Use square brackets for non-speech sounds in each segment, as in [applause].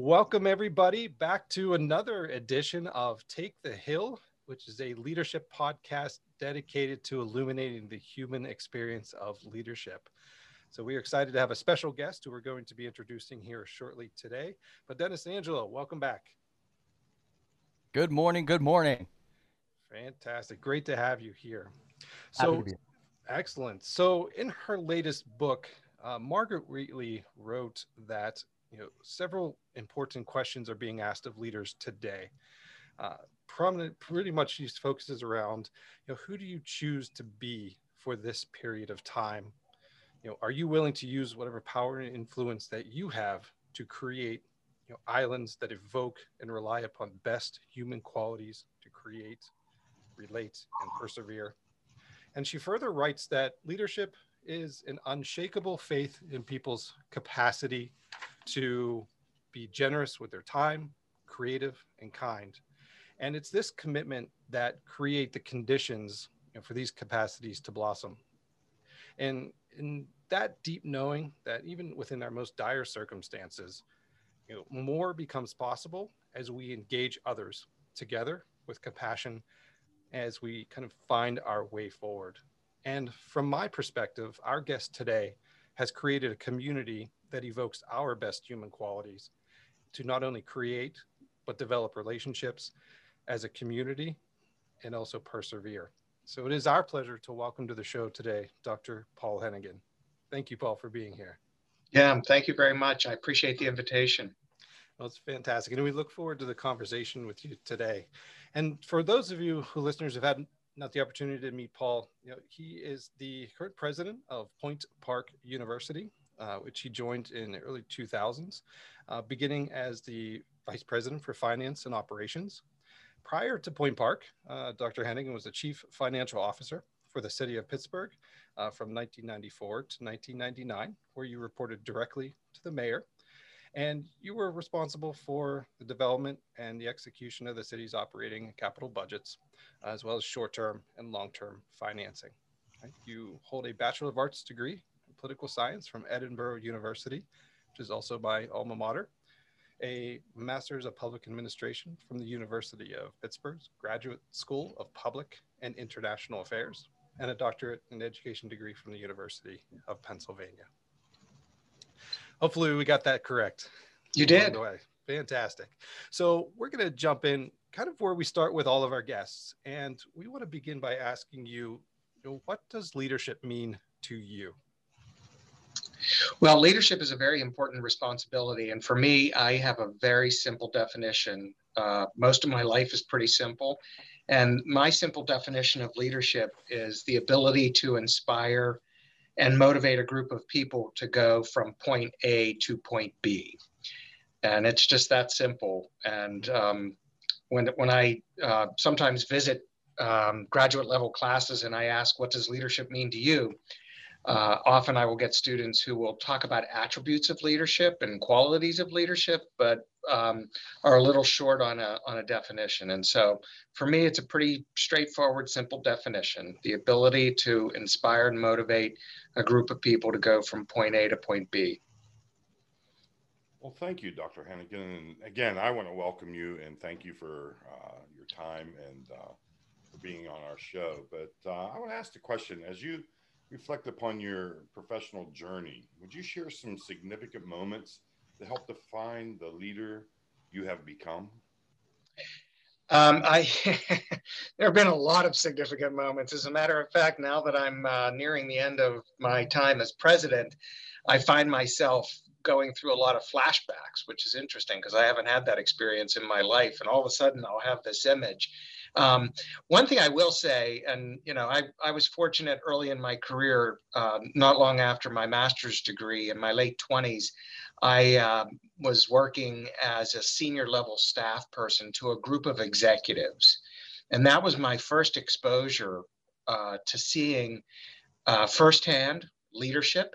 Welcome, everybody, back to another edition of Take the Hill, which is a leadership podcast dedicated to illuminating the human experience of leadership. So, we are excited to have a special guest who we're going to be introducing here shortly today. But, Dennis Angelo, welcome back. Good morning. Good morning. Fantastic. Great to have you here. So, excellent. So, in her latest book, uh, Margaret Wheatley wrote that you know, several important questions are being asked of leaders today. Uh, prominent, pretty much she focuses around, you know, who do you choose to be for this period of time? You know, are you willing to use whatever power and influence that you have to create, you know, islands that evoke and rely upon best human qualities to create, relate, and persevere? And she further writes that leadership is an unshakable faith in people's capacity to be generous with their time, creative, and kind. And it's this commitment that create the conditions you know, for these capacities to blossom. And in that deep knowing that even within our most dire circumstances, you know, more becomes possible as we engage others together with compassion as we kind of find our way forward. And from my perspective, our guest today has created a community that evokes our best human qualities to not only create, but develop relationships as a community and also persevere. So it is our pleasure to welcome to the show today, Dr. Paul Hennigan. Thank you, Paul, for being here. Yeah, thank you very much. I appreciate the invitation. Well, it's fantastic. And we look forward to the conversation with you today. And for those of you who listeners have had not the opportunity to meet Paul, you know, he is the current president of Point Park University, uh, which he joined in the early 2000s, uh, beginning as the vice president for finance and operations. Prior to Point Park, uh, Dr. Hennigan was the chief financial officer for the city of Pittsburgh uh, from 1994 to 1999, where you reported directly to the mayor. And you were responsible for the development and the execution of the city's operating capital budgets, as well as short term and long term financing. You hold a Bachelor of Arts degree political science from Edinboro University, which is also my alma mater, a master's of public administration from the University of Pittsburgh's Graduate School of Public and International Affairs, and a doctorate in education degree from the University of Pennsylvania. Hopefully, we got that correct. You did. Fantastic. So, we're going to jump in kind of where we start with all of our guests. And we want to begin by asking you, you know, what does leadership mean to you? Well, leadership is a very important responsibility. And for me, I have a very simple definition. Uh, most of my life is pretty simple. And my simple definition of leadership is the ability to inspire and motivate a group of people to go from point A to point B. And it's just that simple. And um, when, when I uh, sometimes visit um, graduate level classes and I ask, what does leadership mean to you? Uh, often I will get students who will talk about attributes of leadership and qualities of leadership, but um, are a little short on a, on a definition. And so for me, it's a pretty straightforward, simple definition the ability to inspire and motivate a group of people to go from point A to point B. Well, thank you, Dr. Hennigan. And again, I want to welcome you and thank you for uh, your time and uh, for being on our show. But uh, I want to ask the question as you reflect upon your professional journey, would you share some significant moments that help define the leader you have become? Um, I [laughs] there have been a lot of significant moments. As a matter of fact, now that I'm uh, nearing the end of my time as president, I find myself going through a lot of flashbacks, which is interesting because I haven't had that experience in my life. And all of a sudden, I'll have this image um, one thing I will say, and you know, I, I was fortunate early in my career, uh, not long after my master's degree in my late 20s, I uh, was working as a senior level staff person to a group of executives. And that was my first exposure uh, to seeing uh, firsthand leadership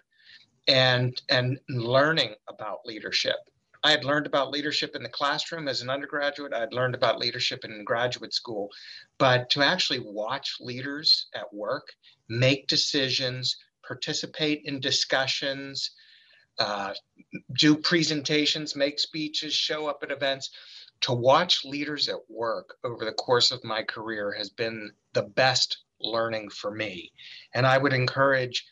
and, and learning about leadership. I had learned about leadership in the classroom as an undergraduate. I had learned about leadership in graduate school. But to actually watch leaders at work make decisions, participate in discussions, uh, do presentations, make speeches, show up at events. To watch leaders at work over the course of my career has been the best learning for me. And I would encourage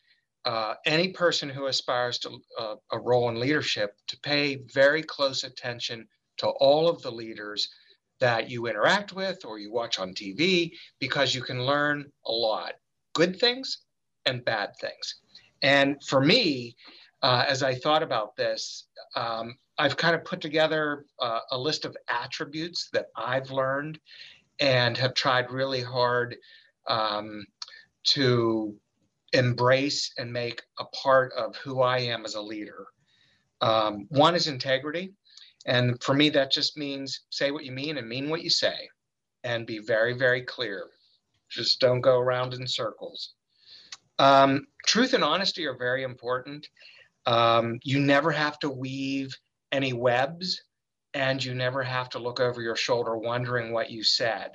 uh, any person who aspires to uh, a role in leadership to pay very close attention to all of the leaders that you interact with or you watch on TV because you can learn a lot good things and bad things. And for me, uh, as I thought about this, um, I've kind of put together uh, a list of attributes that I've learned and have tried really hard um, to embrace and make a part of who I am as a leader. Um, one is integrity. And for me, that just means say what you mean and mean what you say and be very, very clear. Just don't go around in circles. Um, truth and honesty are very important. Um, you never have to weave any webs and you never have to look over your shoulder wondering what you said.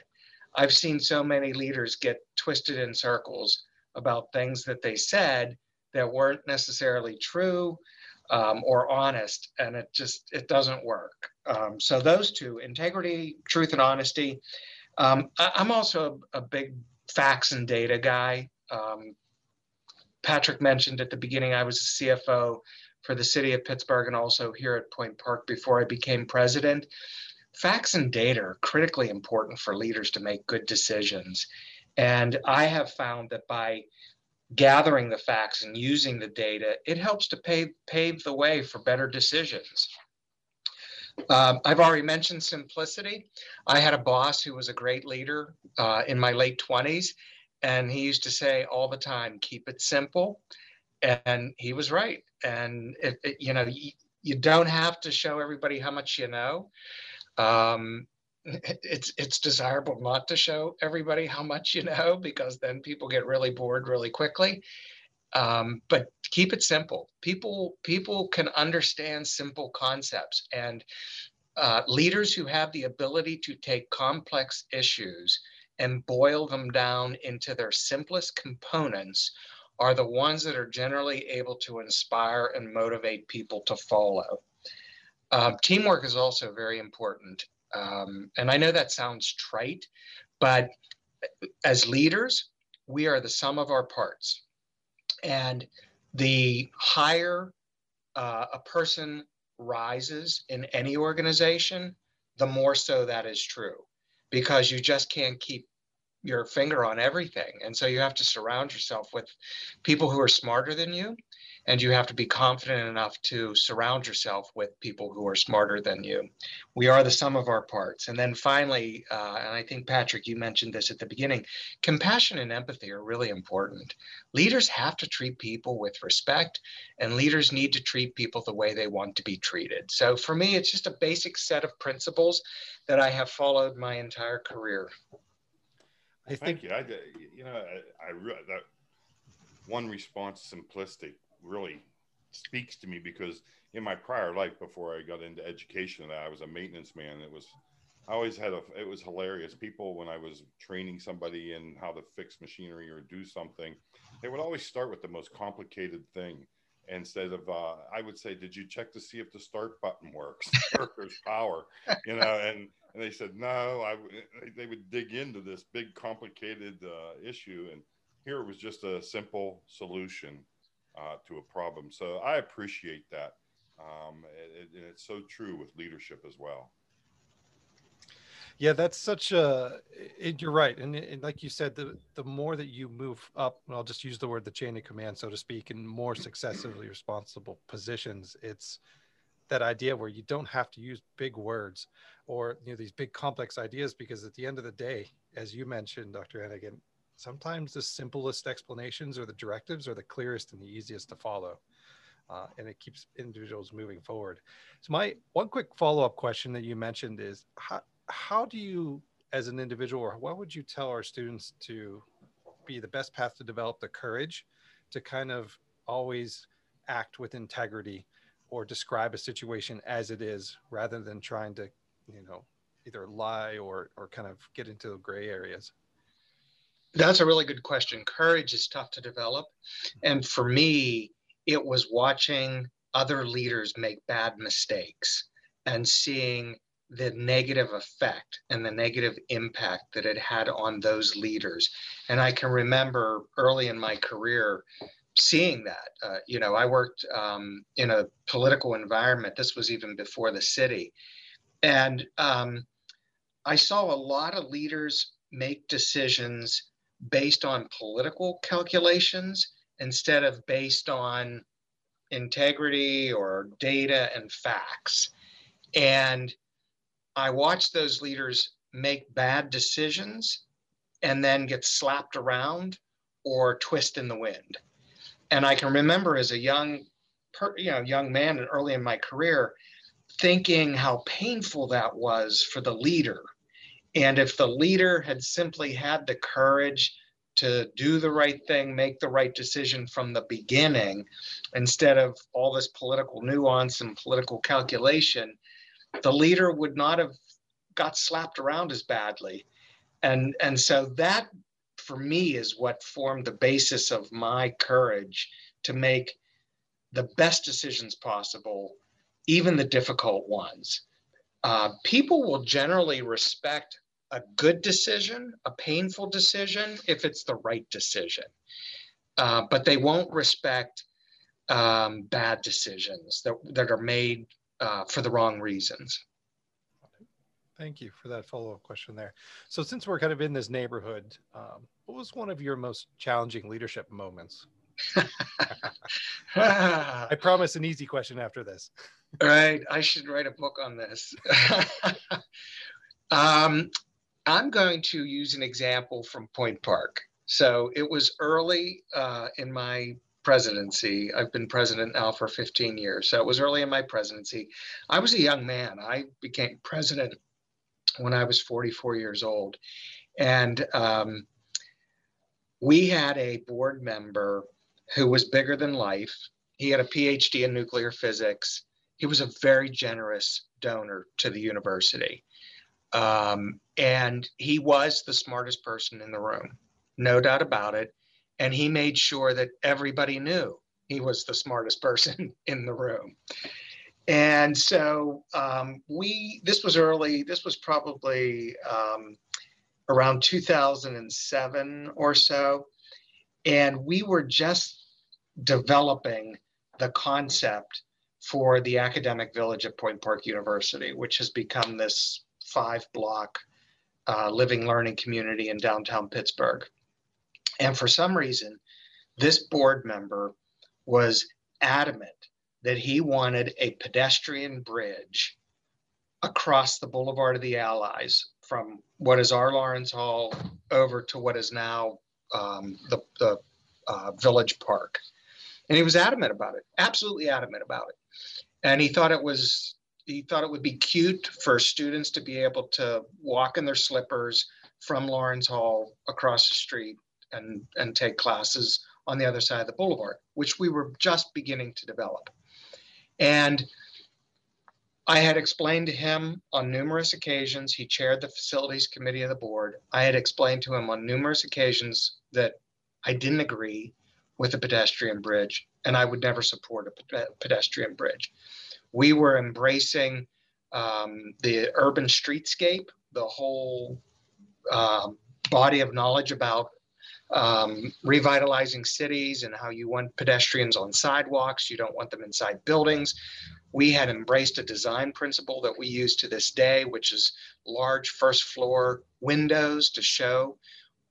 I've seen so many leaders get twisted in circles about things that they said that weren't necessarily true um, or honest, and it just it doesn't work. Um, so those two, integrity, truth, and honesty. Um, I, am also a, a, big facts and data guy. Um, Patrick mentioned at the beginning I was a CFO for the city of Pittsburgh and also here at Point Park before I became president. Facts and data are critically important for leaders to make good decisions. And I have found that by gathering the facts and using the data, it helps to pave, pave the way for better decisions. Um, I've already mentioned simplicity. I had a boss who was a great leader uh, in my late 20s, and he used to say all the time, keep it simple. And he was right. And, it, it, you know, you, you, don't have to show everybody how much you know. Um, it's it's desirable not to show everybody how much you know because then people get really bored really quickly um, but keep it simple people people can understand simple concepts and uh, leaders who have the ability to take complex issues and boil them down into their simplest components are the ones that are generally able to inspire and motivate people to follow. Uh, teamwork is also very important. Um, and I know that sounds trite, but as leaders, we are the sum of our parts. And the higher uh, a person rises in any organization, the more so that is true because you just can't keep your finger on everything. And so you have to surround yourself with people who are smarter than you and you have to be confident enough to surround yourself with people who are smarter than you. We are the sum of our parts. And then finally, uh, and I think Patrick, you mentioned this at the beginning, compassion and empathy are really important. Leaders have to treat people with respect, and leaders need to treat people the way they want to be treated. So for me, it's just a basic set of principles that I have followed my entire career. I think, Thank you. I, you know, I, I that one response simplistic really speaks to me because in my prior life before I got into education that I was a maintenance man. It was I always had a it was hilarious. People when I was training somebody in how to fix machinery or do something they would always start with the most complicated thing instead of uh, I would say did you check to see if the start button works or there's [laughs] power? You know and and they said no I they would dig into this big complicated uh, issue and here it was just a simple solution uh, to a problem. So I appreciate that. Um, and, and it's so true with leadership as well. Yeah, that's such a. It, you're right, and, and, like you said, the the more that you move up, I'll just use the word the chain of command, so to speak, in more successively responsible positions, it's that idea where you don't have to use big words or you know these big complex ideas, because at the end of the day, as you mentioned, Dr. Hennigan, sometimes the simplest explanations or the directives are the clearest and the easiest to follow. Uh, and it keeps individuals moving forward. So my one quick follow-up question that you mentioned is how, how do you, as an individual, or what would you tell our students to be the best path to develop the courage to kind of always act with integrity or describe a situation as it is rather than trying to, you know, either lie or, or kind of get into gray areas? That's a really good question. Courage is tough to develop. And for me, it was watching other leaders make bad mistakes and seeing the negative effect and the negative impact that it had on those leaders. And I can remember early in my career seeing that. Uh, you know, I worked um, in a political environment. This was even before the city. And um, I saw a lot of leaders make decisions based on political calculations instead of based on integrity or data and facts. And I watched those leaders make bad decisions and then get slapped around or twist in the wind. And I can remember as a young, you know, young man and early in my career, thinking how painful that was for the leader. And if the leader had simply had the courage to do the right thing, make the right decision from the beginning, instead of all this political nuance and political calculation, the leader would not have got slapped around as badly. And, and so that for me is what formed the basis of my courage to make the best decisions possible, even the difficult ones. Uh, people will generally respect a good decision, a painful decision, if it's the right decision. Uh, but they won't respect um, bad decisions that, that are made uh, for the wrong reasons. Thank you for that follow up question there. So, since we're kind of in this neighborhood, um, what was one of your most challenging leadership moments? [laughs] I [laughs] promise an easy question after this. right. I should write a book on this. [laughs] um, I'm going to use an example from Point Park. So, it was early uh, in my presidency. I've been president now for 15 years. So it was early in my presidency. I was a young man. I became president when I was 44 years old. And um, we had a board member who was bigger than life. He had a PhD in nuclear physics. He was a very generous donor to the university. Um, and he was the smartest person in the room, no doubt about it and he made sure that everybody knew he was the smartest [laughs] person in the room. And so um, we, this was early, this was probably um, around 2007 or so. And we were just developing the concept for the academic village at Point Park University, which has become this five block uh, living learning community in downtown Pittsburgh. And for some reason, this board member was adamant that he wanted a pedestrian bridge across the Boulevard of the Allies from what is our Lawrence Hall over to what is now um, the, the uh, Village Park. And he was adamant about it, absolutely adamant about it. And he thought it was he thought it would be cute for students to be able to walk in their slippers from Lawrence Hall across the street and, and take classes on the other side of the boulevard, which we were just beginning to develop. And I had explained to him on numerous occasions, he chaired the facilities committee of the board. I had explained to him on numerous occasions that I didn't agree with a pedestrian bridge and I would never support a pedestrian bridge. We were embracing um, the urban streetscape, the whole um, body of knowledge about um, revitalizing cities and how you want pedestrians on sidewalks, you don't want them inside buildings. We had embraced a design principle that we use to this day, which is large first floor windows to show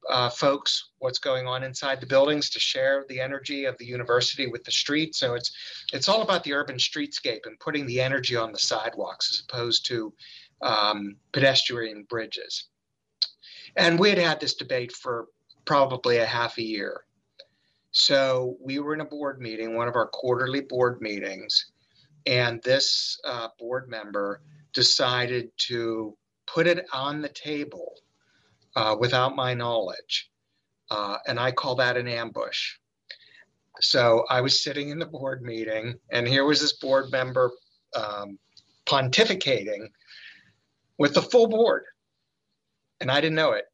uh, folks what's going on inside the buildings to share the energy of the university with the street. So it's it's all about the urban streetscape and putting the energy on the sidewalks as opposed to um, pedestrian bridges. And we had had this debate for probably a half a year. So we were in a board meeting, one of our quarterly board meetings, and this uh, board member decided to put it on the table uh, without my knowledge. Uh, and I call that an ambush. So I was sitting in the board meeting, and here was this board member um, pontificating with the full board, and I didn't know it,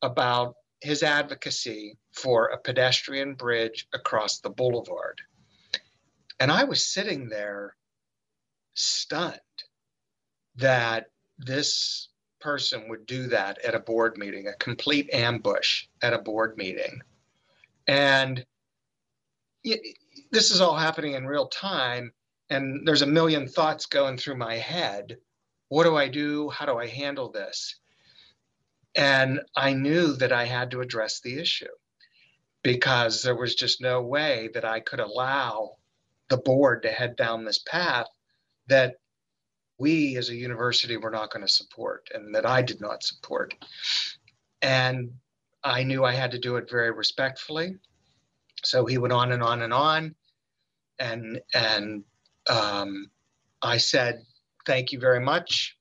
about his advocacy for a pedestrian bridge across the boulevard. And I was sitting there stunned that this person would do that at a board meeting, a complete ambush at a board meeting. And this is all happening in real time. And there's a million thoughts going through my head. What do I do? How do I handle this? And I knew that I had to address the issue because there was just no way that I could allow the board to head down this path that we as a university were not going to support and that I did not support. And I knew I had to do it very respectfully. So he went on and on and on. And, and um, I said, Thank you very much.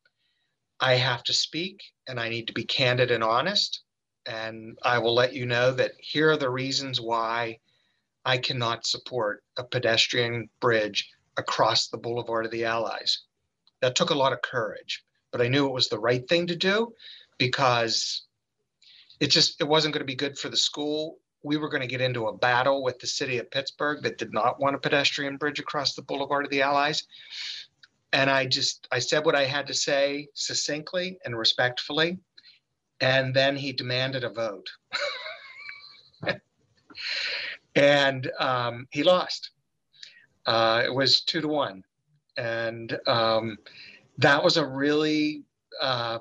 I have to speak and I need to be candid and honest. And I will let you know that here are the reasons why I cannot support a pedestrian bridge across the Boulevard of the Allies. That took a lot of courage, but I knew it was the right thing to do because it just it wasn't going to be good for the school. We were going to get into a battle with the city of Pittsburgh that did not want a pedestrian bridge across the Boulevard of the Allies. And I just I said what I had to say succinctly and respectfully. And then he demanded a vote. [laughs] and um, he lost. Uh, it was two to one, and um, that was a really uh,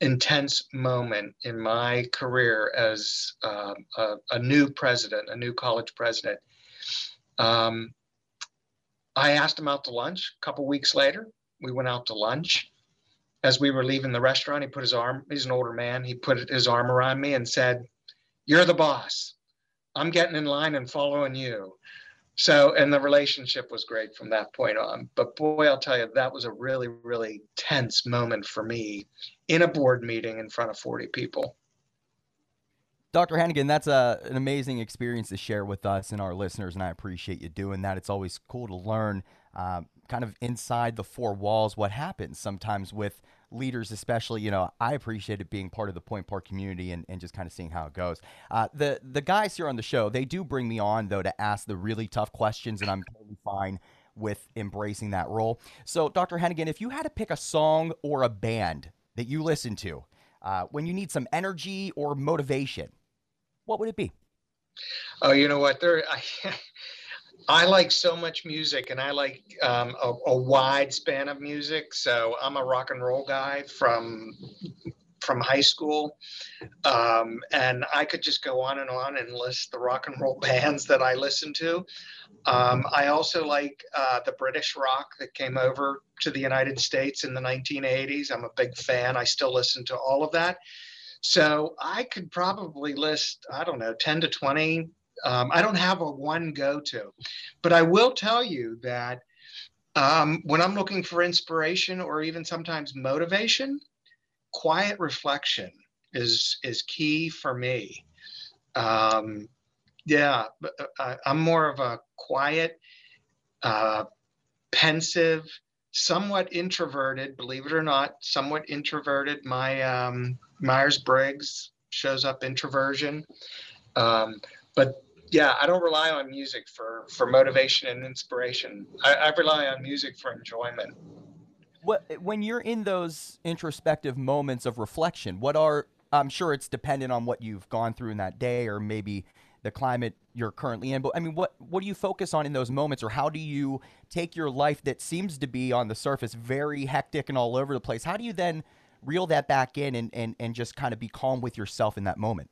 intense moment in my career as uh, a, a, new president, a new college president. Um, I asked him out to lunch. A couple weeks later, we went out to lunch. As we were leaving the restaurant, he put his arm. He's an older man. He put his arm around me and said, "You're the boss. I'm getting in line and following you." So and the relationship was great from that point on. But boy i'll tell you that was a really really tense moment for me in a board meeting in front of 40 people dr hennigan that's a, an amazing experience to share with us and our listeners and i appreciate you doing that it's always cool to learn uh, kind of inside the four walls what happens sometimes with leaders, especially, you know, I appreciate it being part of the Point Park community and, and just kind of seeing how it goes. Uh, the the guys here on the show, they do bring me on though to ask the really tough questions, and I'm totally fine with embracing that role. So, Dr. Hennigan, if you had to pick a song or a band that you listen to uh, when you need some energy or motivation, what would it be? Oh, you know what? There, I, [laughs] I like so much music and I like um, a, a, wide span of music. So I'm a rock and roll guy from from high school. Um, and I could just go on and on and list the rock and roll [laughs] bands that I listen to. Um, I also like uh, the British rock that came over to the United States in the 1980s. I'm a big fan. I still listen to all of that. So I could probably list, I don't know, 10 to 20 um, I don't have a one go to, but I will tell you that um, when I'm looking for inspiration or even sometimes motivation, quiet reflection is is key for me. Um, yeah, uh, I'm more of a quiet, uh, pensive, somewhat introverted. Believe it or not, somewhat introverted. My um, Myers Briggs shows up introversion. Um, but yeah, I don't rely on music for for motivation and inspiration. I, I rely on music for enjoyment. What when you're in those introspective moments of reflection, what are I'm sure it's dependent on what you've gone through in that day or maybe the climate you're currently in. But I mean, what what do you focus on in those moments, or how do you take your life that seems to be on the surface very hectic and all over the place? How do you then reel that back in and and, and just kind of be calm with yourself in that moment?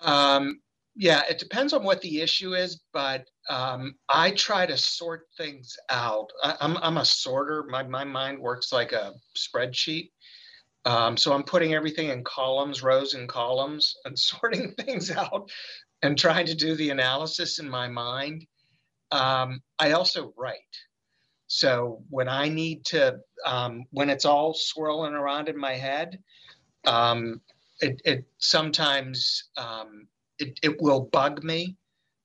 Um, yeah, it depends on what the issue is, but um, I try to sort things out. I, am I'm, I'm a sorter. My, my mind works like a spreadsheet. Um, so I'm putting everything in columns, rows and columns, and [laughs] sorting things out and trying to do the analysis in my mind. Um, I also write. So when I need to, um, when it's all swirling around in my head, um, it, it sometimes um, it, it will bug me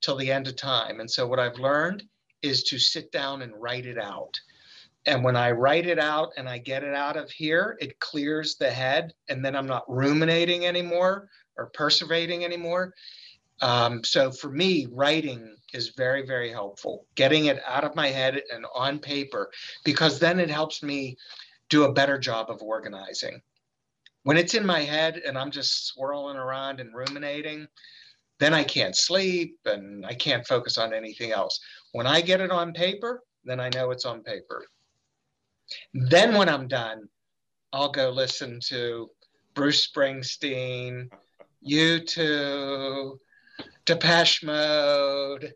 till the end of time. And so what I've learned is to sit down and write it out. And when I write it out and I get it out of here, it clears the head, and then I'm not ruminating anymore or perseverating anymore. Um, so for me, writing is very, very helpful. Getting it out of my head and on paper, because then it helps me do a better job of organizing. When it's in my head and I'm just swirling around and ruminating, then I can't sleep and I can't focus on anything else. When I get it on paper, then I know it's on paper. Then when I'm done, I'll go listen to Bruce Springsteen, U2, Depeche Mode.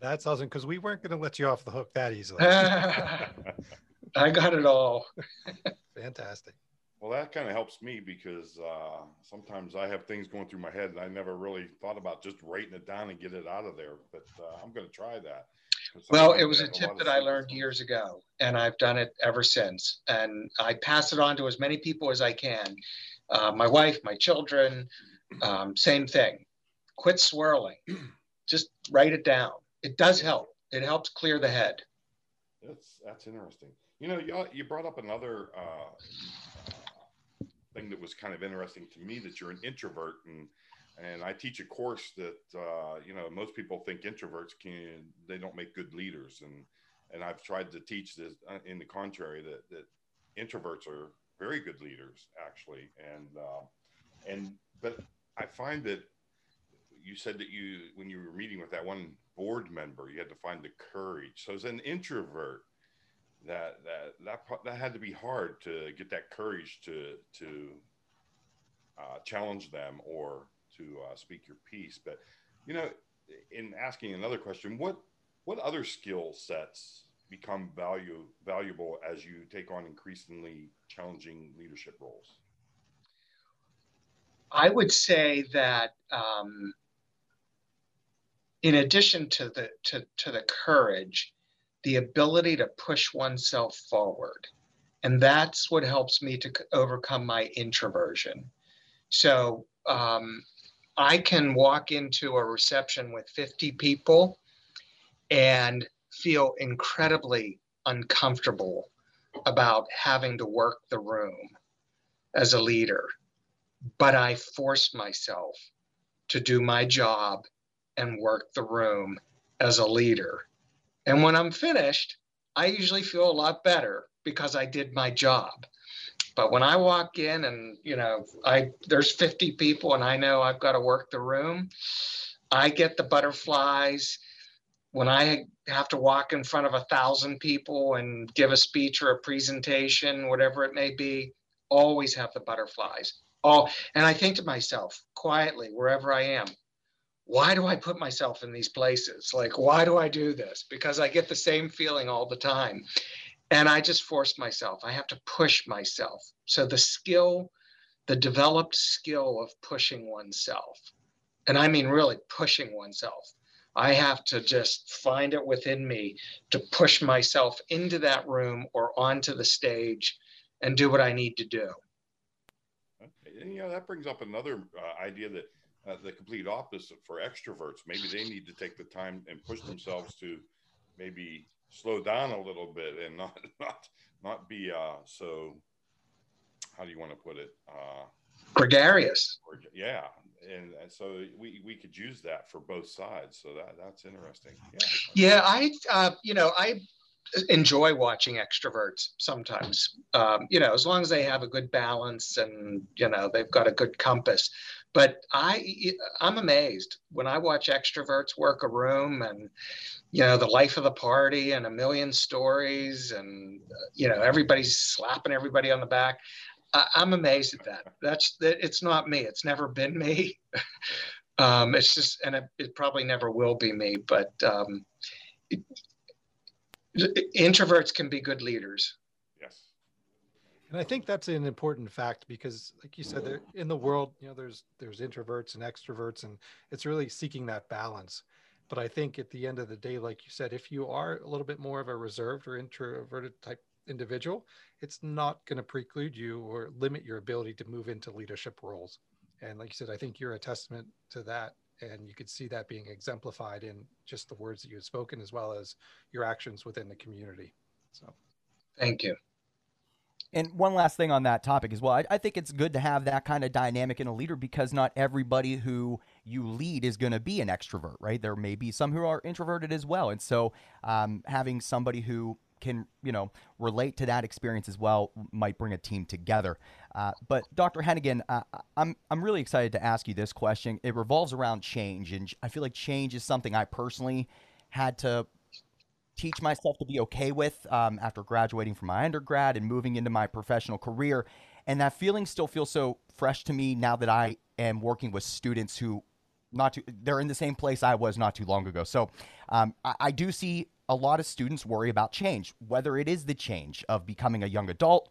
That's awesome because we weren't going to let you off the hook that easily. [laughs] I got it all. [laughs] Fantastic. Well, that kind of helps me because uh, sometimes I have things going through my head and I never really thought about just writing it down and get it out of there. But uh, I'm going to try that. Well, it was a tip that I learned years ago, and I've done it ever since. And I pass it on to as many people as I can. Uh, my wife, my children, um, same thing. Quit swirling. [clears throat] Just write it down. It does help. It helps clear the head. That's that's interesting. You know, you, you brought up another uh, thing that was kind of interesting to me that you're an introvert and and I teach a course that uh, you know most people think introverts can they don't make good leaders and and I've tried to teach this uh, in the contrary that that introverts are very good leaders actually and uh, and but I find that you said that you when you were meeting with that one board member you had to find the courage so as an introvert that that that that had to be hard to get that courage to to uh, challenge them or to uh, speak your piece. But you know, in asking another question, what what other skill sets become value valuable as you take on increasingly challenging leadership roles? I would say that um, in addition to the to, to the courage, the ability to push oneself forward. And that's what helps me to overcome my introversion. So um, I can walk into a reception with 50 people and feel incredibly uncomfortable about having to work the room as a leader. But I force myself to do my job and work the room as a leader. And when I'm finished, I usually feel a lot better because I did my job. But when I walk in and you know, I there's 50 people and I know I've got to work the room, I get the butterflies. When I have to walk in front of a thousand people and give a speech or a presentation, whatever it may be, always have the butterflies. All and I think to myself quietly, wherever I am, why do I put myself in these places? Like, why do I do this? Because I get the same feeling all the time. And I just force myself. I have to push myself. So the skill, the developed skill of pushing oneself, and I mean really pushing oneself, I have to just find it within me to push myself into that room or onto the stage and do what I need to do. And, you know, that brings up another uh, idea that uh, the complete opposite for extroverts. Maybe they need to take the time and push themselves to maybe slow down a little bit and not [laughs] not not be uh, so. How do you want to put it? Uh, Gregarious. Yeah, and, and so we we could use that for both sides. So that that's interesting. Yeah. Yeah, I uh, you know I enjoy watching extroverts sometimes um, you know as long as they have a good balance and you know they've got a good compass but i i'm amazed. When i watch extroverts work a room and you know the life of the party and a million stories and you know everybody's slapping everybody on the back I, am amazed at that. That's that it's not me. It's never been me. [laughs] Um, it's just and it, it, probably never will be me but um, it, introverts can be good leaders and i think that's an important fact because like you said in the world you know there's there's introverts and extroverts and it's really seeking that balance. But i think at the end of the day like you said if you are a little bit more of a reserved or introverted type individual it's not going to preclude you or limit your ability to move into leadership roles. And like you said i think you're a testament to that and you could see that being exemplified in just the words that you had spoken as well as your actions within the community so. Thank you and one last thing on that topic as well I, I think it's good to have that kind of dynamic in a leader because not everybody who you lead is going to be an extrovert, right? There may be some who are introverted as well. And so um, having somebody who can you know relate to that experience as well might bring a team together. Uh, but Dr. Hennigan, uh, I'm I'm really excited to ask you this question. It revolves around change, and I feel like change is something I personally had to teach myself to be okay with um, after graduating from my undergrad and moving into my professional career. And that feeling still feels so fresh to me now that I am working with students who not too, they're in the same place I was not too long ago. So um, I, I do see a lot of students worry about change, whether it is the change of becoming a young adult,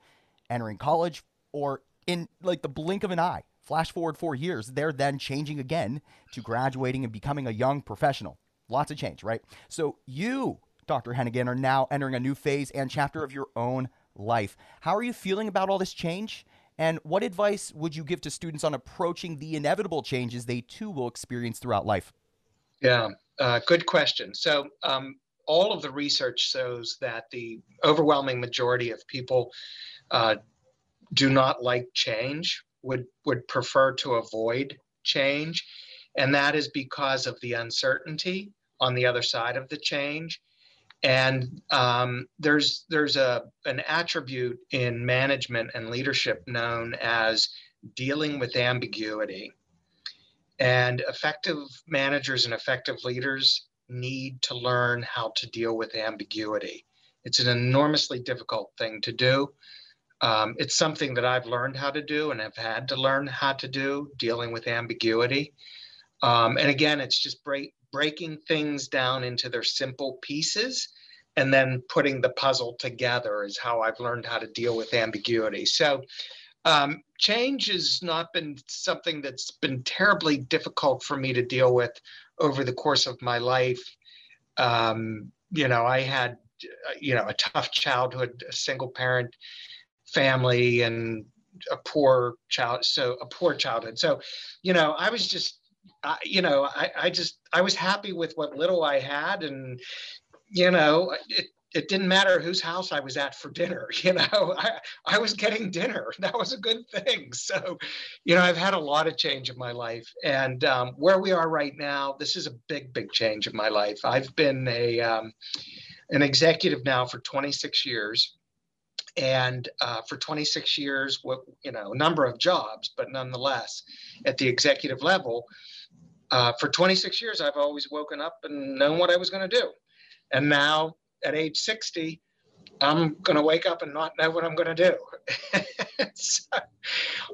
entering college, or in like the blink of an eye. Flash forward four years, they're then changing again to graduating and becoming a young professional. Lots of change, right? So you, Dr. Hennigan, are now entering a new phase and chapter of your own life. How are you feeling about all this change? And what advice would you give to students on approaching the inevitable changes they too will experience throughout life? Yeah, uh, good question. So, um, all of the research shows that the overwhelming majority of people uh, do not like change, would, would prefer to avoid change. And that is because of the uncertainty on the other side of the change and um, there's there's a an attribute in management and leadership known as dealing with ambiguity. And effective managers and effective leaders need to learn how to deal with ambiguity. It's an enormously difficult thing to do. Um, it's something that i've learned how to do and have had to learn how to do dealing with ambiguity. Um, and again it's just break, breaking things down into their simple pieces and then putting the puzzle together is how I've learned how to deal with ambiguity. So, um, change has not been something that's been terribly difficult for me to deal with over the course of my life. Um, you know, I had, you know, a tough childhood, a single parent family, and a poor child, so a poor childhood. So, you know, I was just I, you know, I, I just I was happy with what little I had, and you know, it, it didn't matter whose house I was at for dinner. [laughs] You know, I, I was getting dinner. [laughs] That was a good thing. [laughs] So, you know, I've had a lot of change in my life. And um, where we are right now, this is a big, big change in my life. I've been a um, an executive now for 26 years. And uh, for 26 years, what you know, a number of jobs, but nonetheless, at the executive level, uh, for 26 years, I've always woken up and known what I was going to do. And now at age 60, I'm going to wake up and not know what I'm going to do. [laughs] so,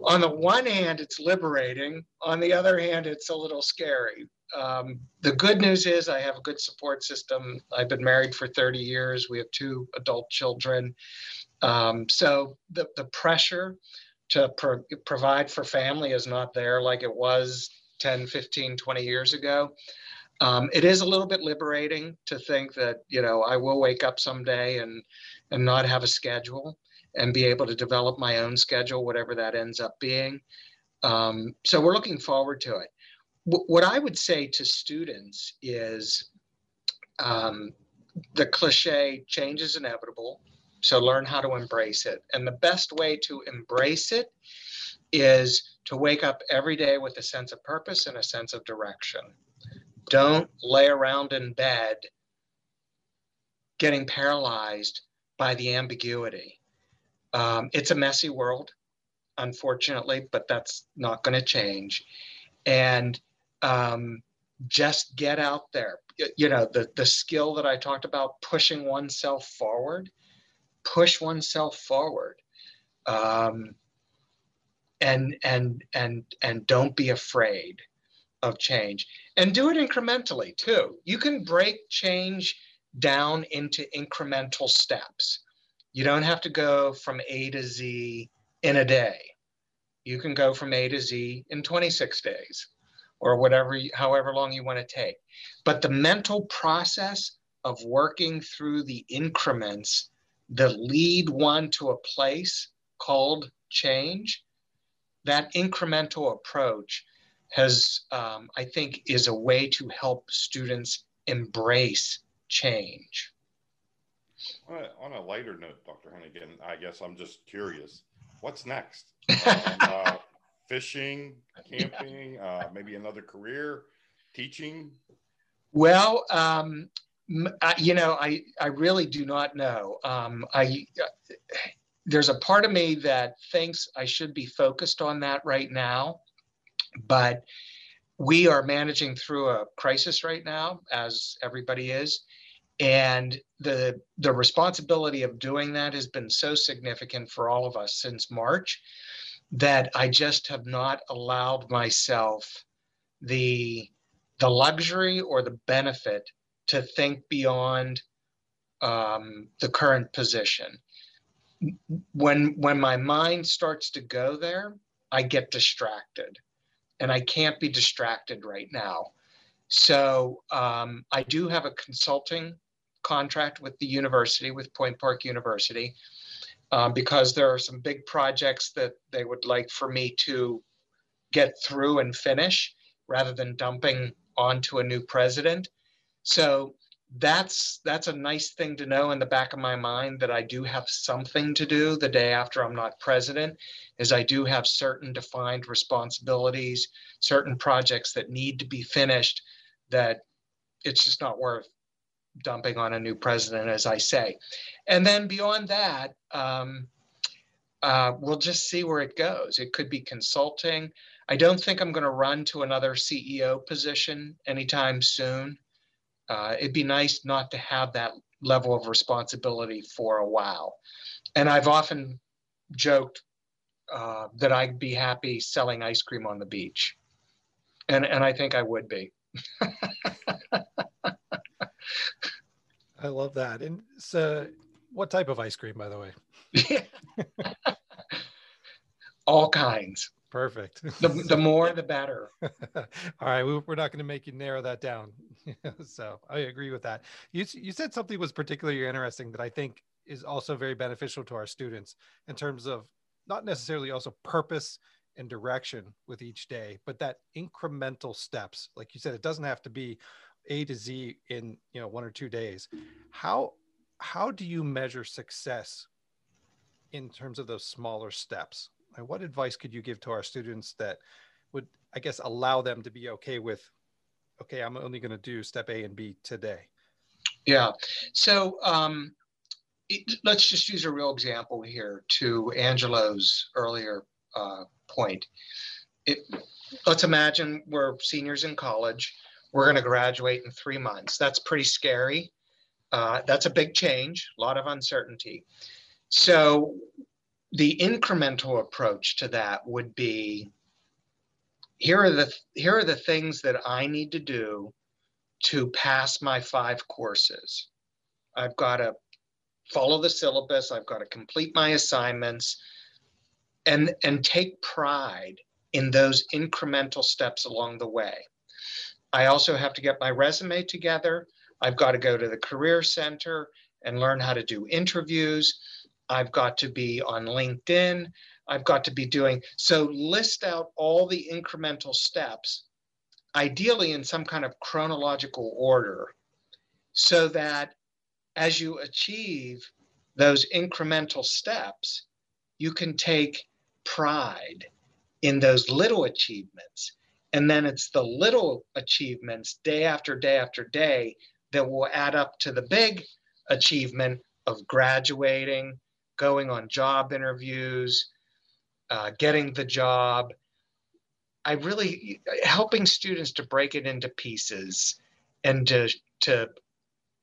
on the one hand, it's liberating. On the other hand, it's a little scary. Um, the good news is I have a good support system. I've been married for 30 years. We have two adult children. Um, so the, the pressure to pro- provide for family is not there like it was 10, 15, 20 years ago. Um, it is a little bit liberating to think that you know I will wake up someday and and not have a schedule and be able to develop my own schedule, whatever that ends up being. Um, so we're looking forward to it. W- what I would say to students is um, the cliche change is inevitable. So learn how to embrace it. And the best way to embrace it is to wake up every day with a sense of purpose and a sense of direction. Don't lay around in bed getting paralyzed by the ambiguity. Um, it's a messy world, unfortunately, but that's not going to change. And um, just get out there. You know, the, the skill that I talked about, pushing oneself forward, push oneself forward. Um, and and and and don't be afraid of change and do it incrementally too. You can break change down into incremental steps. You don't have to go from A to Z in a day. You can go from A to Z in 26 days or whatever, however long you want to take. But the mental process of working through the increments that lead one to a place called change, that incremental approach has, um, I think, is a way to help students embrace change. On a, on a lighter note, Dr. Hennigan, I guess I'm just curious, what's next? [laughs] um, uh, fishing, camping, uh, maybe another career, teaching? Well, um, you know, I, I really do not know. Um, I, uh, there's a part of me that thinks I should be focused on that right now, but we are managing through a crisis right now, as everybody is. And the, the responsibility of doing that has been so significant for all of us since March that I just have not allowed myself the, the luxury or the benefit to think beyond um, the current position. When, when my mind starts to go there, I get distracted and I can't be distracted right now. So um, I do have a consulting contract with the university, with Point Park University, um, because there are some big projects that they would like for me to get through and finish rather than dumping onto a new president. So that's that's a nice thing to know in the back of my mind that I do have something to do the day after I'm not president is I do have certain defined responsibilities, certain projects that need to be finished that it's just not worth dumping on a new president, as I say. And then beyond that, um, uh, we'll just see where it goes. It could be consulting. I don't think I'm going to run to another CEO position anytime soon. Uh, it'd be nice not to have that level of responsibility for a while. And I've often joked uh, that I'd be happy selling ice cream on the beach. And, and I think I would be. [laughs] I love that. And so, what type of ice cream, by the way? [laughs] [laughs] All kinds. Perfect. The, the [laughs] more, the better. [laughs] All right, we, are not going to make you narrow that down. [laughs] so I agree with that. You you said something was particularly interesting that I think is also very beneficial to our students in terms of not necessarily also purpose and direction with each day, but that incremental steps. Like you said, it doesn't have to be A to Z in you know one or two days. How how do you measure success in terms of those smaller steps? And what advice could you give to our students that would, I guess, allow them to be okay with, okay, I'm only going to do step A and B today? Yeah. So um, it, let's just use a real example here to Angelo's earlier uh, point. It, let's imagine we're seniors in college. We're going to graduate in three months. That's pretty scary. Uh, that's a big change, a lot of uncertainty. So the incremental approach to that would be here are the here are the things that I need to do to pass my five courses. I've got to follow the syllabus, I've got to complete my assignments and and take pride in those incremental steps along the way. I also have to get my resume together. I've got to go to the career center and learn how to do interviews. I've got to be on LinkedIn. I've got to be doing so list out all the incremental steps, ideally in some kind of chronological order, so that as you achieve those incremental steps, you can take pride in those little achievements. And then it's the little achievements day after day after day that will add up to the big achievement of graduating, going on job interviews, uh, getting the job. I really helping students to break it into pieces and to to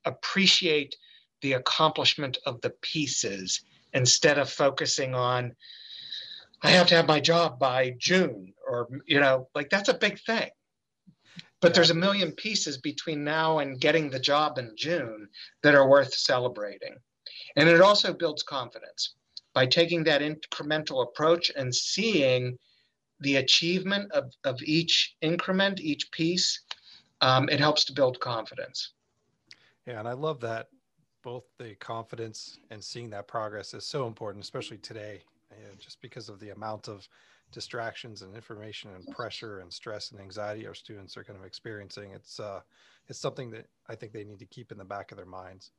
appreciate the accomplishment of the pieces instead of focusing on I have to have my job by June or you know like that's a big thing. But there's a million pieces between now and getting the job in June that are worth celebrating. And it also builds confidence by taking that incremental approach and seeing the achievement of, of each increment, each piece. Um, it helps to build confidence. Yeah, and I love that both the confidence and seeing that progress is so important, especially today, just because of the amount of distractions and information and pressure and stress and anxiety our students are kind of experiencing. It's uh, it's something that I think they need to keep in the back of their minds.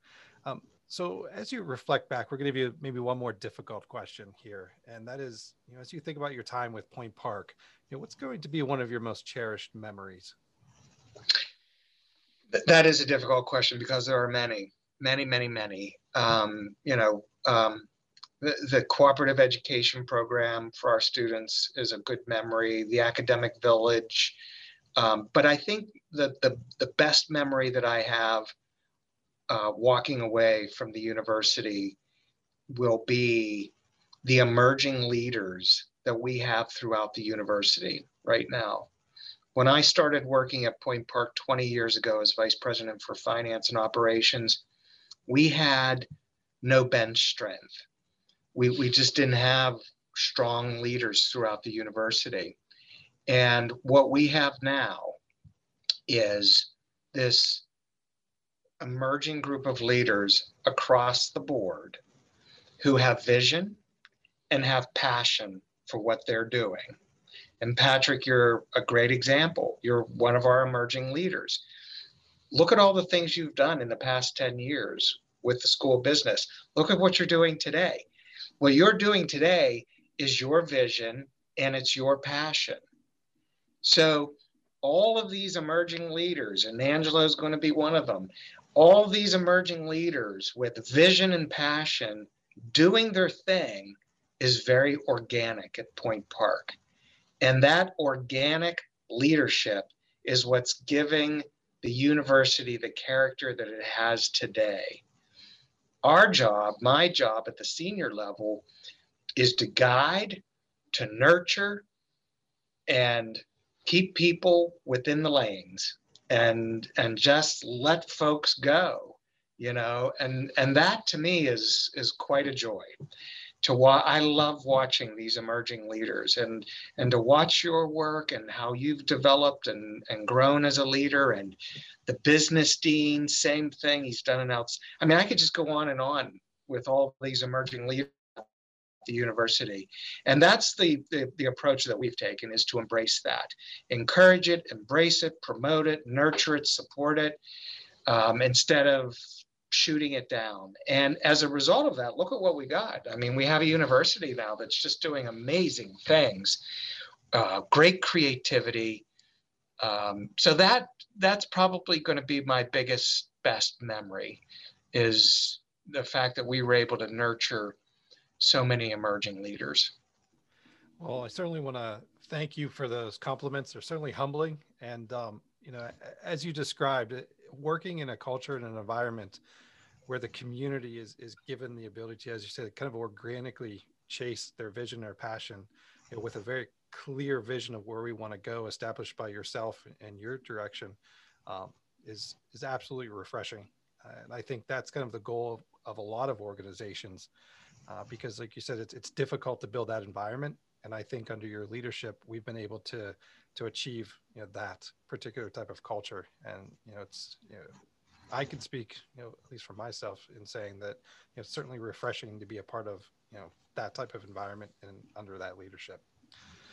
Um, so as you reflect back, we're going to give you maybe one more difficult question here, and that is, you know, as you think about your time with Point Park, you know, what's going to be one of your most cherished memories? That is a difficult question because there are many, many, many, many. Um, you know, um, the, the cooperative education program for our students is a good memory. The academic village, um, but I think that the the best memory that I have uh, walking away from the university will be the emerging leaders that we have throughout the university right now. When I started working at Point Park 20 years ago as vice president for finance and operations, we had no bench strength. We, we just didn't have strong leaders throughout the university. And what we have now is this emerging group of leaders across the board who have vision and have passion for what they're doing. And Patrick, you're a great example. You're one of our emerging leaders. Look at all the things you've done in the past 10 years with the school business. Look at what you're doing today. What you're doing today is your vision and it's your passion. So, all of these emerging leaders, and Angelo is going to be one of them, all these emerging leaders with vision and passion doing their thing is very organic at Point Park. And that organic leadership is what's giving the university the character that it has today. Our job, my job at the senior level, is to guide, to nurture, and keep people within the lanes and and just let folks go you know? And and that to me is is quite a joy to watch i love watching these emerging leaders and and to watch your work and how you've developed and and grown as a leader and the business dean same thing he's done an else i mean i could just go on and on with all these emerging leaders the university. And that's the, the, the, approach that we've taken is to embrace that, encourage it, embrace it, promote it, nurture it, support it, um, instead of shooting it down. And as a result of that, look at what we got. I mean, we have a university now that's just doing amazing things, uh, great creativity. Um, so that that's probably going to be my biggest best memory is the fact that we were able to nurture so many emerging leaders. Well, I certainly want to thank you for those compliments. They're certainly humbling. And, um, you know, as you described, working in a culture and an environment where the community is, is given the ability to, as you said, kind of organically chase their vision or passion you know, with a very clear vision of where we want to go established by yourself and your direction um, is, is absolutely refreshing. Uh, and I think that's kind of the goal of, of a lot of organizations uh, because like you said it's, it's difficult to build that environment and i think under your leadership we've been able to to achieve you know that particular type of culture and you know it's you know i can speak you know at least for myself in saying that you know it's certainly refreshing to be a part of you know that type of environment and under that leadership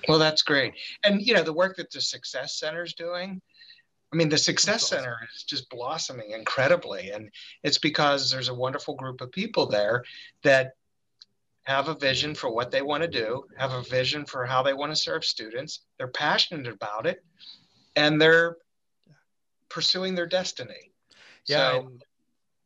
well that's great and you know the work that the success center is doing I mean, the Success awesome. Center is just blossoming incredibly. And it's because there's a wonderful group of people there that have a vision for what they want to do, have a vision for how they want to serve students. They're passionate about it, and they're pursuing their destiny. Yeah, so,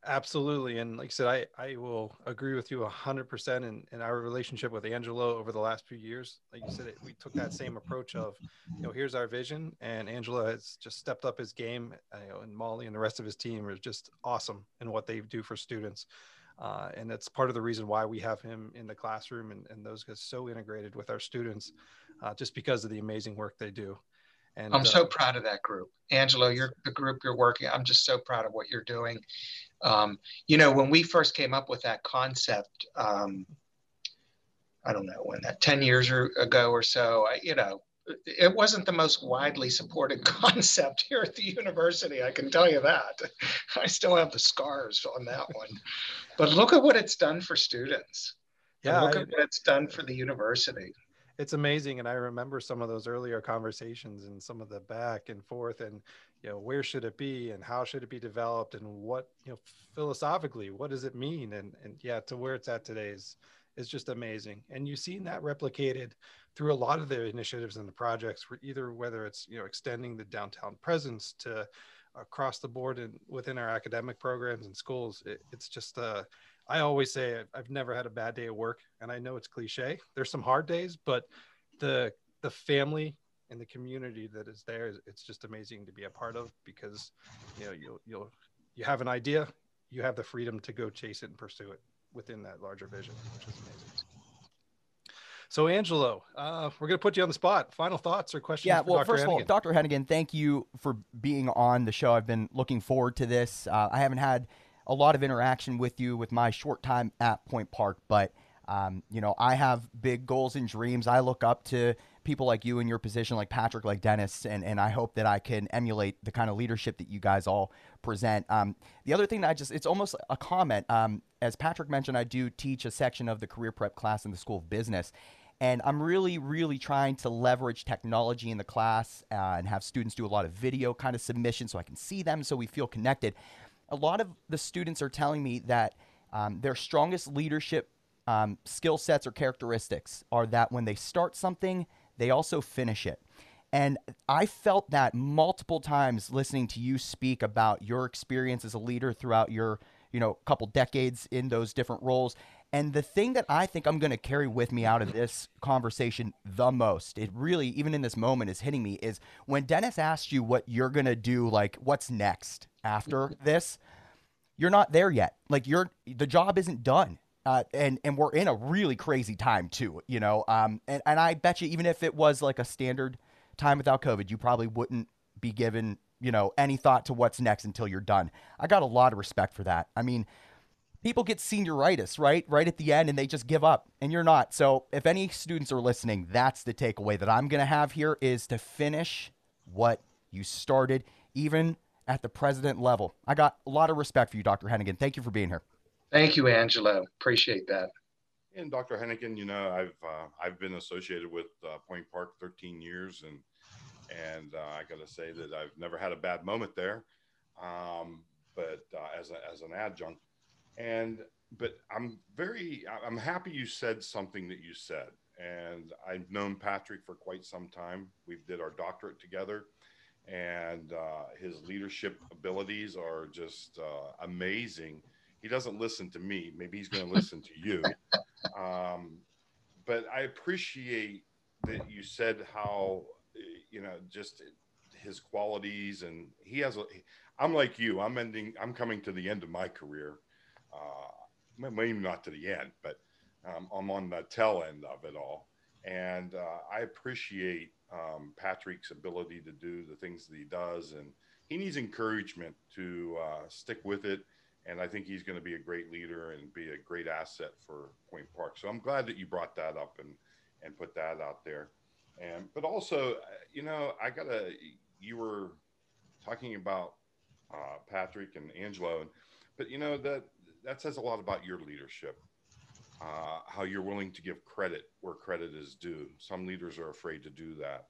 absolutely. And like I said, I, I will agree with you 100% in, in our relationship with Angelo over the last few years. Like you said, we took that same approach of, you know, here's our vision. And Angelo has just stepped up his game. Uh, you know, and Molly and the rest of his team are just awesome in what they do for students. Uh, and that's part of the reason why we have him in the classroom and, and those guys so integrated with our students uh, just because of the amazing work they do. And i'm so uh, proud of that group. Angelo you're the group you're working i'm just so proud of what you're doing. Um, you know when we first came up with that concept um, i don't know when that 10 years ago or so I, you know it wasn't the most widely supported [laughs] concept here at the university. I can tell you that. I still have the scars on that one. But look at what it's done for students. Yeah, look I, at what it's done for the university. it's amazing. And I remember some of those earlier conversations and some of the back and forth and, you know, where should it be and how should it be developed and what, you know, philosophically, what does it mean? And, and yeah, to where it's at today is, is just amazing. And you've seen that replicated through a lot of the initiatives and the projects, either whether it's, you know, extending the downtown presence to across the board and within our academic programs and schools. It, it's just, uh, I always say I've never had a bad day at work, and I know it's cliche. There's some hard days, but the the family and the community that is there, it's just amazing to be a part of because you know you'll you'll you have an idea, you have the freedom to go chase it and pursue it within that larger vision, which is amazing. So, Angelo, uh, we're going to put you on the spot. Final thoughts or questions? Yeah, well, Dr. first Hennigan? of all, Dr. Hennigan, thank you for being on the show. I've been looking forward to this. Uh, I haven't had a lot of interaction with you with my short time at Point Park, but um, you know, I have big goals and dreams. I look up to people like you in your position, like Patrick, like Dennis, and, and I hope that I can emulate the kind of leadership that you guys all present. Um, the other thing that I just, it's almost a comment. Um, as Patrick mentioned, I do teach a section of the career prep class in the School of Business. And I'm really, really trying to leverage technology in the class uh, and have students do a lot of video kind of submissions so I can see them so we feel connected a lot of the students are telling me that um, their strongest leadership um, skill sets or characteristics are that when they start something, they also finish it. And I felt that multiple times listening to you speak about your experience as a leader throughout your, you know, couple decades in those different roles. And the thing that I think I'm going to carry with me out of this conversation the most, it really, even in this moment, is hitting me is when Dennis asked you what you're going to do, like what's next after this, you're not there yet. Like you're, the job isn't done. Uh, and and we're in a really crazy time too, you know. Um, and and I bet you even if it was like a standard time without COVID, you probably wouldn't be given you know any thought to what's next until you're done. I got a lot of respect for that. I mean, people get senioritis right? Right at the end and they just give up and you're not. So if any students are listening that's the takeaway that i'm going to have here is to finish what you started even at the president level. I got a lot of respect for you dr hennigan. Thank you for being here. Thank you angelo appreciate that. And dr hennigan you know i've uh, i've been associated with uh, point park 13 years and and uh, i got to say that i've never had a bad moment there. Um, but uh, as, a, as an adjunct and but i'm very i'm happy you said something that you said. And i've known patrick for quite some time. We did our doctorate together. And uh, his leadership abilities are just uh, amazing. He doesn't listen to me. Maybe he's going to listen to you. [laughs] Um, but i appreciate that you said how you know just his qualities and he has a i'm like you. I'm ending i'm coming to the end of my career maybe not to the end, but um, I'm on the tail end of it all. And uh, I appreciate um, Patrick's ability to do the things that he does. And he needs encouragement to uh, stick with it. And I think he's going to be a great leader and be a great asset for Point Park. So I'm glad that you brought that up and, and put that out there. And, but also, you know, I got to, you were talking about uh, Patrick and Angelo, and, but you know, that that says a lot about your leadership. Uh, how you're willing to give credit where credit is due. Some leaders are afraid to do that.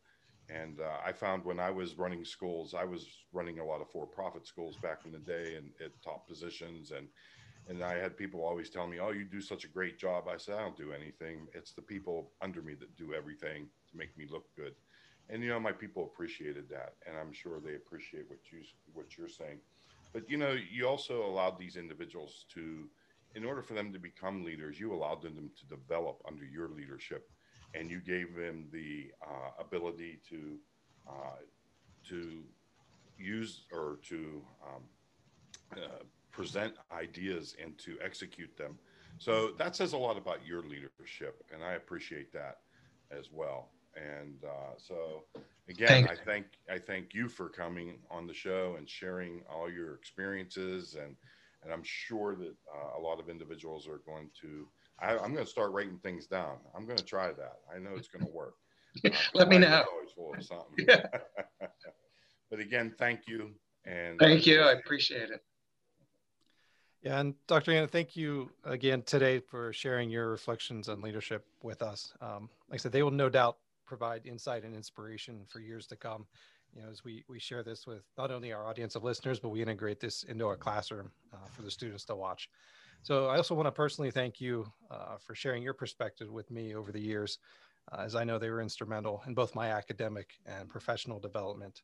And uh, I found when I was running schools, I was running a lot of for-profit schools back in the day and at top positions. And and I had people always tell me, "Oh, you do such a great job." I said, "I don't do anything. It's the people under me that do everything to make me look good." And you know, my people appreciated that, and I'm sure they appreciate what you what you're saying. But you know, you also allowed these individuals to, in order for them to become leaders, you allowed them to develop under your leadership, and you gave them the uh, ability to uh, to use or to um, uh, present ideas and to execute them. So that says a lot about your leadership, and I appreciate that as well. And uh, so, again, Thanks. I thank I thank you for coming on the show and sharing all your experiences, and and I'm sure that uh, a lot of individuals are going to. I, am going to start writing things down. I'm going to try that. I know it's going to work. [laughs] Uh, Let me know. Always full of something. [laughs] Yeah. [laughs] but again, thank you. And thank you. I appreciate it. Yeah, and Dr. Anna, thank you again today for sharing your reflections on leadership with us. Um, like I said, they will no doubt provide insight and inspiration for years to come. You know, as we we share this with not only our audience of listeners, but we integrate this into our classroom uh, for the students to watch. So I also want to personally thank you uh, for sharing your perspective with me over the years, uh, as I know they were instrumental in both my academic and professional development.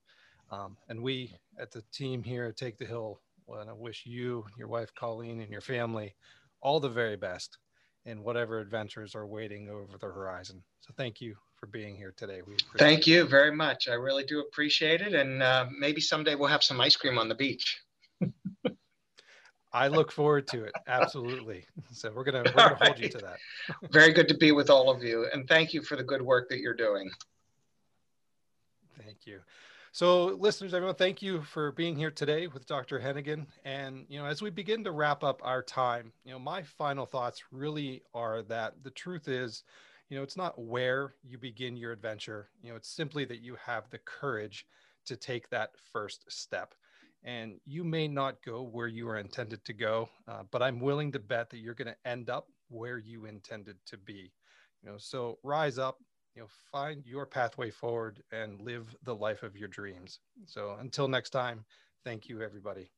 Um, and we at the team here at Take the Hill want to wish you, your wife Colleen, and your family all the very best in whatever adventures are waiting over the horizon. So thank you for being here today. We thank you very much. I really do appreciate it, and uh, maybe someday we'll have some ice cream on the beach. I look forward to it. Absolutely. [laughs] So we're gonna we're gonna right. hold you to that. Very good to be with all of you, and thank you for the good work that you're doing. Thank you. So, listeners, everyone, thank you for being here today with Dr. Hennigan. And you know, as we begin to wrap up our time, you know, my final thoughts really are that the truth is, you know, it's not where you begin your adventure. You know, it's simply that you have the courage to take that first step and you may not go where you are intended to go, uh, but I'm willing to bet that you're going to end up where you intended to be. You know, so rise up, you know, find your pathway forward and live the life of your dreams. So until next time, thank you, everybody.